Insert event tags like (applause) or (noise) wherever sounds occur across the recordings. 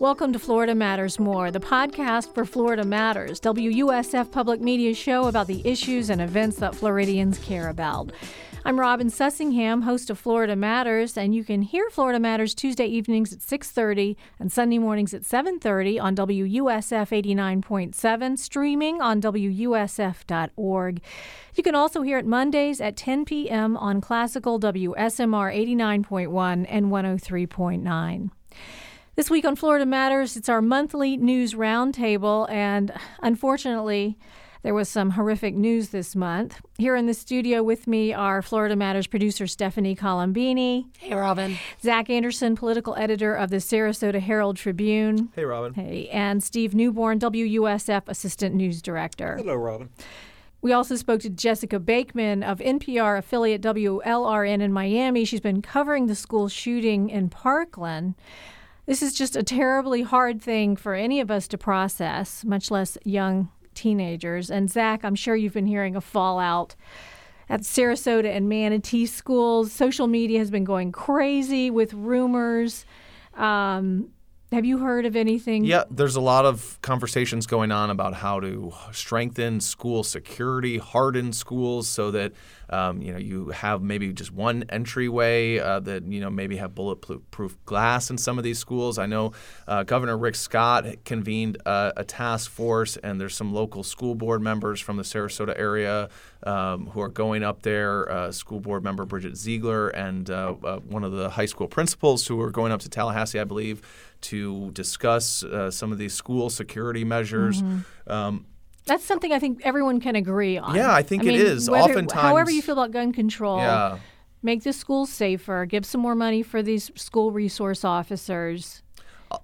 Welcome to Florida Matters More, the podcast for Florida Matters, WUSF public media show about the issues and events that Floridians care about. I'm Robin Sussingham, host of Florida Matters, and you can hear Florida Matters Tuesday evenings at 6:30 and Sunday mornings at 7:30 on WUSF 89.7, streaming on WUSF.org. You can also hear it Mondays at 10 p.m. on classical WSMR 89.1 and 103.9. This week on Florida Matters, it's our monthly news roundtable, and unfortunately, there was some horrific news this month. Here in the studio with me are Florida Matters producer Stephanie Colombini. Hey, Robin. Zach Anderson, political editor of the Sarasota Herald Tribune. Hey, Robin. Hey, and Steve Newborn, WUSF assistant news director. Hello, Robin. We also spoke to Jessica Bakeman of NPR affiliate WLRN in Miami. She's been covering the school shooting in Parkland. This is just a terribly hard thing for any of us to process, much less young teenagers. And Zach, I'm sure you've been hearing a fallout at Sarasota and Manatee schools. Social media has been going crazy with rumors. Um, have you heard of anything? Yeah, there's a lot of conversations going on about how to strengthen school security, harden schools so that um, you know you have maybe just one entryway uh, that you know maybe have bulletproof glass in some of these schools. I know uh, Governor Rick Scott convened uh, a task force, and there's some local school board members from the Sarasota area um, who are going up there. Uh, school board member Bridget Ziegler and uh, uh, one of the high school principals who are going up to Tallahassee, I believe to discuss uh, some of these school security measures. Mm-hmm. Um, that's something I think everyone can agree on. Yeah, I think I mean, it is. Whether, Oftentimes, however you feel about gun control, yeah. make the schools safer, give some more money for these school resource officers.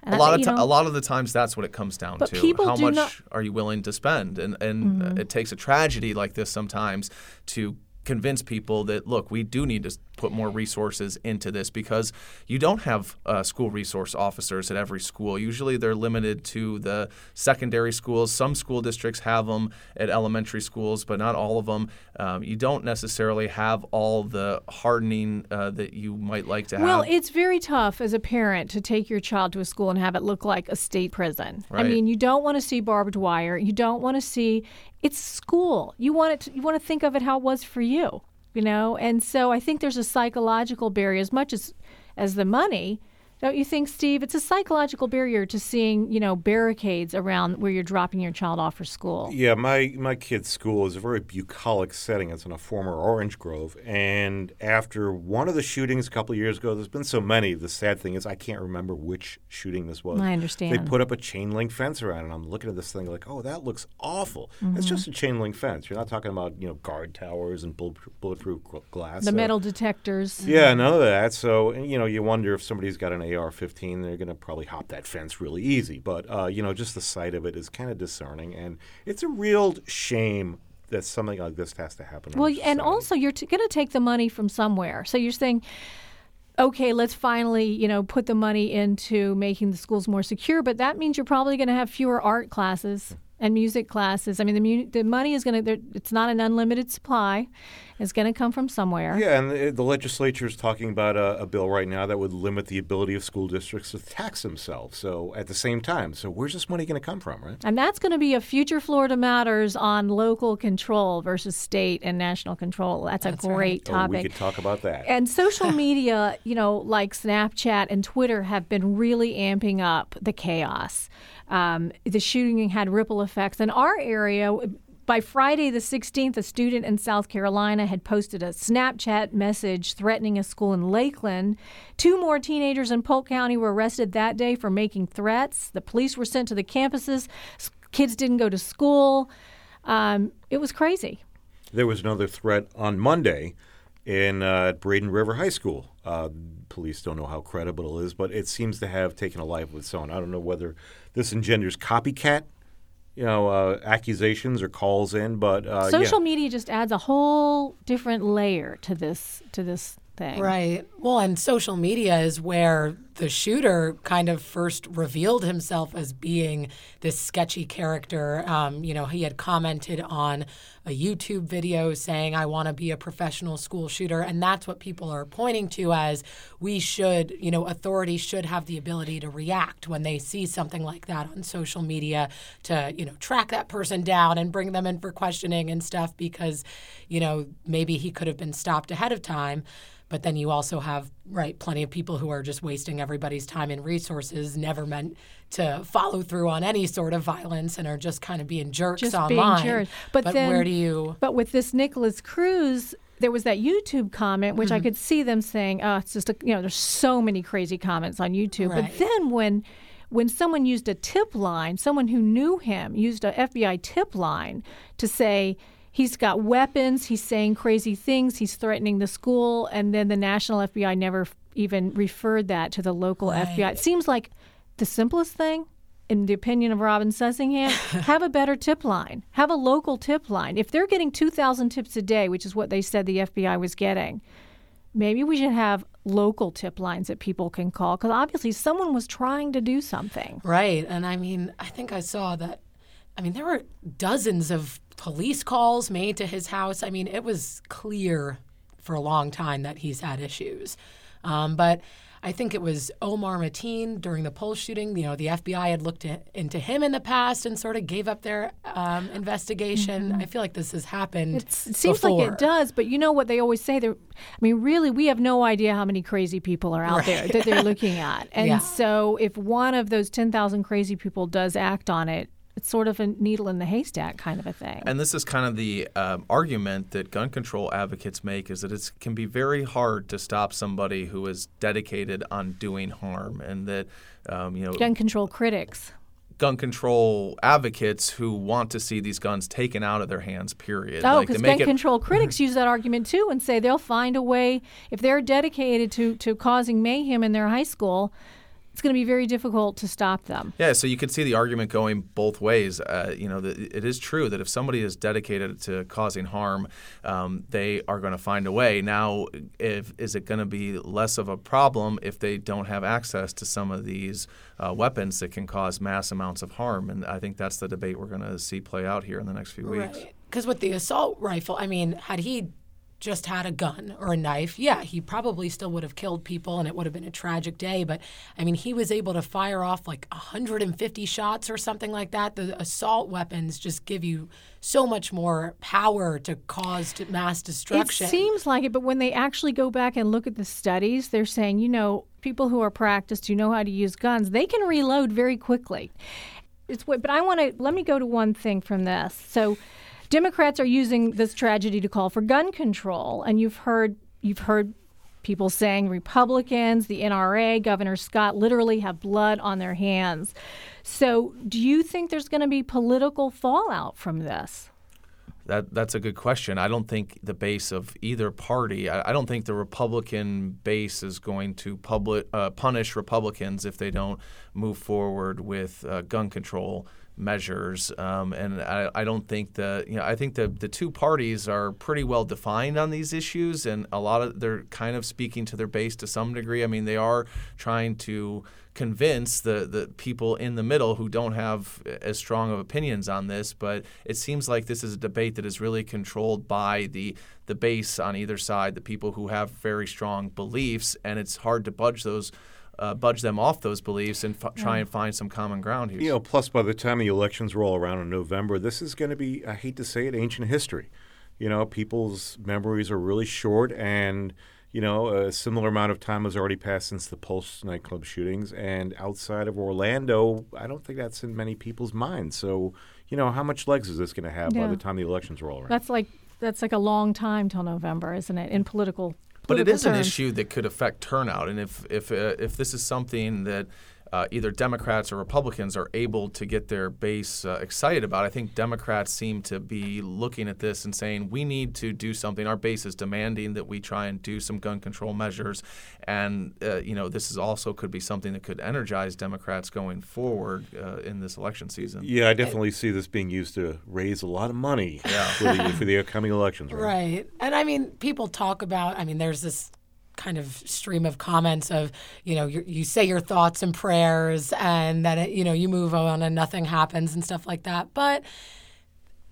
A, lot of t- a lot of the times that's what it comes down but to. People How do much not... are you willing to spend? And and mm-hmm. it takes a tragedy like this sometimes to convince people that look, we do need to put more resources into this because you don't have uh, school resource officers at every school. Usually they're limited to the secondary schools. Some school districts have them at elementary schools, but not all of them. Um, you don't necessarily have all the hardening uh, that you might like to have. Well, it's very tough as a parent to take your child to a school and have it look like a state prison. Right. I mean, you don't want to see barbed wire. You don't want to see it's school. You want it to, you want to think of it how it was for you, you know? And so I think there's a psychological barrier as much as as the money don't you think, Steve? It's a psychological barrier to seeing, you know, barricades around where you're dropping your child off for school. Yeah, my my kid's school is a very bucolic setting. It's in a former orange grove, and after one of the shootings a couple of years ago, there's been so many. The sad thing is, I can't remember which shooting this was. I understand. They put up a chain link fence around, it, and I'm looking at this thing like, oh, that looks awful. Mm-hmm. It's just a chain link fence. You're not talking about you know guard towers and bulletproof glass. The metal detectors. Yeah, none of that. So you know, you wonder if somebody's got an AR-15, they're going to probably hop that fence really easy. But uh, you know, just the sight of it is kind of discerning, and it's a real shame that something like this has to happen. Well, and also you're t- going to take the money from somewhere. So you're saying, okay, let's finally you know put the money into making the schools more secure, but that means you're probably going to have fewer art classes and music classes. I mean, the mu- the money is going to it's not an unlimited supply. It's going to come from somewhere. Yeah, and the, the legislature is talking about a, a, bill right now that would limit the ability of school districts to tax themselves. So at the same time, so where's this money going to come from, right? And that's going to be a future Florida Matters on local control versus state and national control. That's, that's a great right. topic. Oh, we could talk about that. And social (laughs) media, you know, like Snapchat and Twitter, have been really amping up the chaos. Um, the shooting had ripple effects in our area. By Friday the 16th, a student in South Carolina had posted a Snapchat message threatening a school in Lakeland. Two more teenagers in Polk County were arrested that day for making threats. The police were sent to the campuses. Kids didn't go to school. Um, it was crazy. There was another threat on Monday in uh, Braden River High School. Uh, police don't know how credible it is, but it seems to have taken a life of its own. I don't know whether this engenders copycat you know uh, accusations or calls in, but uh, Social yeah. media just adds a whole different layer to this to this thing. Right. Well, and social media is where the shooter kind of first revealed himself as being this sketchy character. Um, you know, he had commented on a YouTube video saying, I want to be a professional school shooter. And that's what people are pointing to as we should, you know, authorities should have the ability to react when they see something like that on social media to, you know, track that person down and bring them in for questioning and stuff because, you know, maybe he could have been stopped ahead of time. But then you also have, right, plenty of people who are just wasting everybody's time and resources, never meant to follow through on any sort of violence and are just kind of being jerks Just online. being jerks. But, then, where do you. But with this Nikolas Cruz, there was that YouTube comment, which I Mm-hmm. could see them saying, "Oh, it's just a, you know, there's so many crazy comments on YouTube." But then when when someone used a tip line, someone who knew him used a FBI tip line to say he's got weapons, he's saying crazy things, he's threatening the school, and then the national FBI never even referred that to the local FBI. It seems like the simplest thing. In the opinion of Robin Sussingham, (laughs) have a better tip line. Have a local tip line. If they're getting 2,000 tips a day, which is what they said the FBI was getting, maybe we should have local tip lines that people can call because obviously someone was trying to do something. Right. And I mean, I think I saw that. I mean, there were dozens of police calls made to his house. I mean, it was clear for a long time that he's had issues. Um, but I think it was Omar Mateen during the Pulse shooting. You know, the FBI had looked into him in the past and sort of gave up their um, investigation. I feel like this has happened. It's, it seems like it does, but you know what they always say? They're, I mean, really, we have no idea how many crazy people are out there that they're (laughs) looking at. And Yeah. so if one of those 10,000 crazy people does act on it, it's sort of a needle in the haystack kind of a thing. And this is kind of the um, argument that gun control advocates make is that it can be very hard to stop somebody who is dedicated on doing harm, and that um, you know Gun control critics. gun control advocates who want to see these guns taken out of their hands. Period. Oh, Like, because make gun it- control (laughs) critics use that argument too and say they'll find a way if they're dedicated to, to causing mayhem in their high school, it's going to be very difficult to stop them. Yeah, so you can see the argument going both ways. Uh, you know, the, it is true that if somebody is dedicated to causing harm, um, they are going to find a way. Now, if is it going to be less of a problem if they don't have access to some of these uh, weapons that can cause mass amounts of harm? And I think that's the debate we're going to see play out here in the next few weeks. Because with the assault rifle, I mean, had he just had a gun or a knife, yeah, he probably still would have killed people and it would have been a tragic day. But I mean, he was able to fire off like 150 shots or something like that. The assault weapons just give you so much more power to cause mass destruction. It seems like it, but when they actually go back and look at the studies, they're saying, you know, people who are practiced, who know how to use guns, they can reload very quickly. It's but I want to let me go to one thing from this. So, Democrats are using this tragedy to call for gun control, and you've heard you've heard people saying Republicans, the NRA, Governor Scott literally have blood on their hands. So, do you think there's going to be political fallout from this? That that's a good question. I don't think the base of either party. I, I don't think the Republican base is going to public, uh, punish Republicans if they don't move forward with uh, gun control measures. Um, and I, I don't think the you know I think the the two parties are pretty well defined on these issues, and a lot of they're kind of speaking to their base to some degree. I mean, they are trying to convince the, the people in the middle who don't have as strong of opinions on this, but it seems like this is a debate that is really controlled by the the base on either side, the people who have very strong beliefs, and it's hard to budge those. Uh, budge them off those beliefs and f- try and find some common ground here. You know, plus by the time the elections roll around in November, this is going to be, I hate to say it, ancient history. You know, people's memories are really short, and, you know, a similar amount of time has already passed since the Pulse nightclub shootings. And outside of Orlando, I don't think that's in many people's minds. So, you know, how much legs is this going to have by the time the elections roll around? That's like that's like a long time till November, isn't it? In political, But it is an issue that could affect turnout, and if if uh, if this is something that uh, either Democrats or Republicans are able to get their base uh, excited about. I think Democrats seem to be looking at this and saying we need to do something. Our base is demanding that we try and do some gun control measures, and uh, you know this is also could be something that could energize Democrats going forward uh, in this election season. Yeah, I definitely see this being used to raise a lot of money for, the, for the upcoming elections. Right? Right. And I mean, people talk about, I mean, there's this kind of stream of comments of, you know, you, say your thoughts and prayers and then, it, you know, you move on and nothing happens and stuff like that. But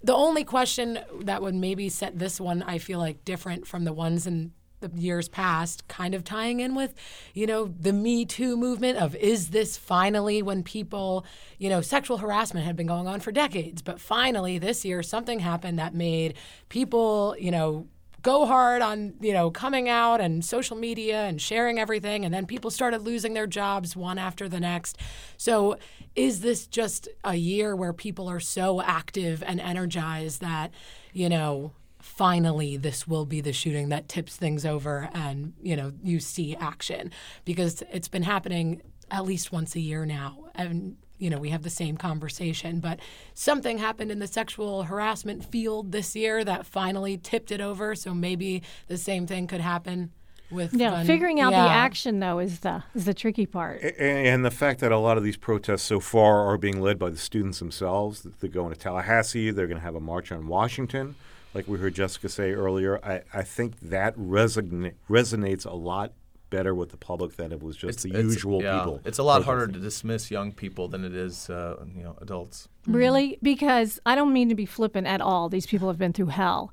the only question that would maybe set this one, I feel like, different from the ones in the years past, kind of tying in with, you know, the Me Too movement of is this finally when people, you know, sexual harassment had been going on for decades, but finally this year something happened that made people, you know, go hard on you know coming out and social media and sharing everything and then people started losing their jobs one after the next. So is this just a year where people are so active and energized that you know finally this will be the shooting that tips things over and you know you see action? Because it's been happening at least once a year now and you know we have the same conversation but something happened in the sexual harassment field this year that finally tipped it over so maybe the same thing could happen with Yeah, gun- figuring out yeah. the action though is the is the tricky part. A- And the fact that a lot of these protests so far are being led by the students themselves. They're going to Tallahassee. They're going to have a march on Washington, like we heard Jessica say earlier. I, I think that resona- resonates a lot better with the public than it was just the usual yeah, people. It's a lot harder to dismiss young people than it is, uh, you know, adults. Really? Because I don't mean to be flippant at all. These people have been through hell.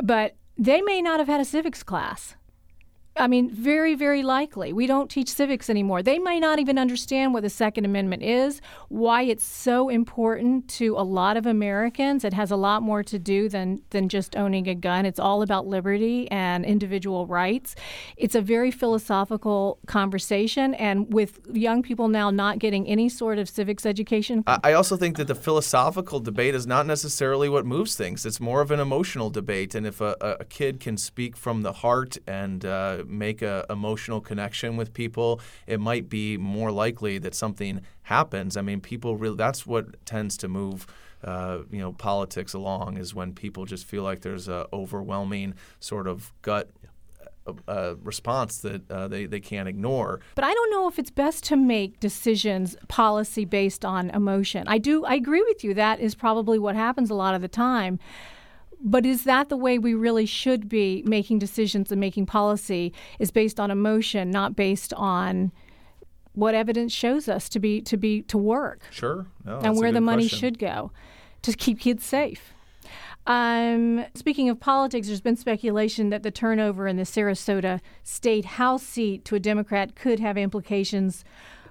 But they may not have had a civics class. I mean, very, very likely. We don't teach civics anymore. They may not even understand what the Second Amendment is, why it's so important to a lot of Americans. It has a lot more to do than, than just owning a gun. It's all about liberty and individual rights. It's a very philosophical conversation. And with young people now not getting any sort of civics education, I also think that the philosophical debate is not necessarily what moves things. It's more of an emotional debate. And if a, a- a kid can speak from the heart and uh, make a emotional connection with people, it might be more likely that something happens. I mean, people really, that's what tends to move. Uh, you know, politics along is when people just feel like there's a overwhelming sort of gut uh, uh, response that uh, they, they can't ignore. But I don't know if it's best to make decisions policy based on emotion. I do I agree with you that is probably what happens a lot of the time. But is that the way we really should be making decisions and making policy is based on emotion, not based on what evidence shows us to be to be to work Sure. No, and where the money question. should go to keep kids safe. Um, speaking of politics, there's been speculation that the turnover in the Sarasota state House seat to a Democrat could have implications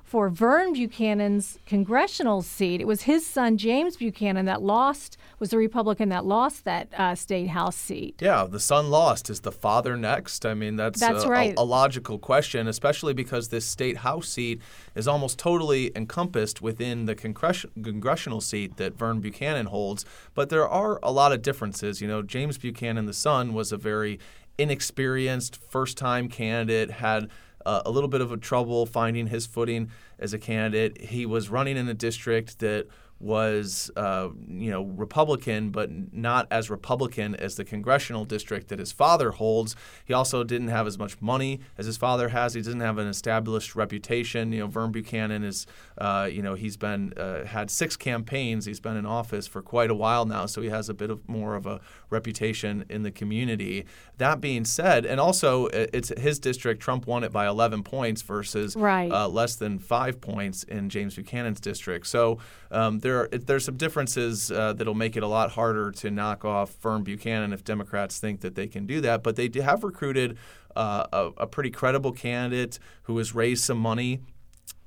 for Vern Buchanan's congressional seat. It was his son James Buchanan that lost, was the Republican that lost that uh, state House seat. Yeah, the son lost. Is the father next? I mean, that's, That's a, a- a, logical question, especially because this state house seat is almost totally encompassed within the congres- congressional seat that Vern Buchanan holds. But there are a lot of differences. You know, James Buchanan, the son, was a very inexperienced first time candidate, had uh, a little bit of a trouble finding his footing as a candidate. He was running in a district that was, uh, you know, Republican, but not as Republican as the congressional district that his father holds. He also didn't have as much money as his father has. He doesn't have an established reputation. You know, Vern Buchanan is, uh, you know, he's been uh, had six campaigns. He's been in office for quite a while now, so he has a bit of more of a reputation in the community. That being said, and also it's his district. Trump won it by 11 points versus Right. uh, less than five points in James Buchanan's district. So um, there are, there's some differences uh, that'll make it a lot harder to knock off Vern Buchanan if Democrats think that they can do that. But they have recruited uh, a, a pretty credible candidate who has raised some money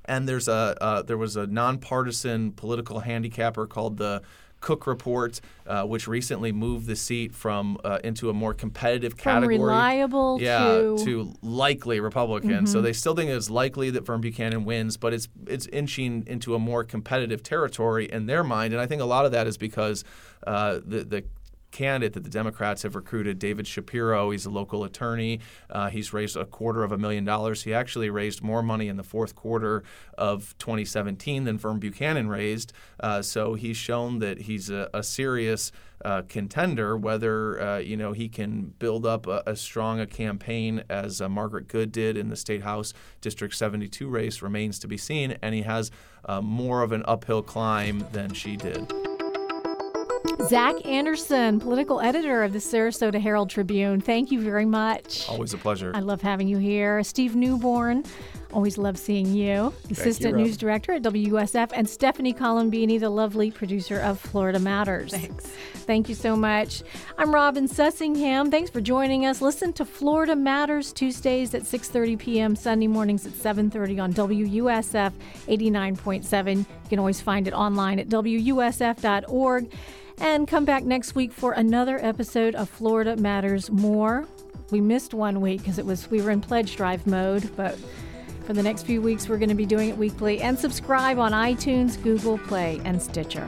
and there's a uh, there was a nonpartisan political handicapper called the Cook Report, uh, which recently moved the seat from uh, into a more competitive From category. reliable yeah, to- Mm-hmm. to likely Republican. So they still think it's likely that Vern Buchanan wins, but it's it's inching into a more competitive territory in their mind. And I think a lot of that is because uh, the the candidate that the Democrats have recruited, David Shapiro. He's a local attorney. Uh, he's raised a quarter of a million dollars. He actually raised more money in the fourth quarter of 2017 than Vern Buchanan raised. Uh, so he's shown that he's a, a serious uh, contender. Whether uh, you know he can build up a, as strong a campaign as uh, Margaret Good did in the state house District 72 race remains to be seen, and he has uh, more of an uphill climb than she did. Zach Anderson, political editor of the Sarasota Herald Tribune. Thank you very much. Always a pleasure. I love having you here. Steve Newborn, always love seeing you. Assistant Rob. News Director at WUSF, and Stephanie Colombini, the lovely producer of Florida Matters. Thanks. Thank you so much. I'm Robin Sussingham. Thanks for joining us. Listen to Florida Matters Tuesdays at 6:30 p.m., Sunday mornings at 7:30 on WUSF 89.7. You can always find it online at wusf.org. And come back next week for another episode of Florida Matters More. We missed one week because it was we were in pledge drive mode, but for the next few weeks we're going to be doing it weekly. And subscribe on iTunes, Google Play, and Stitcher.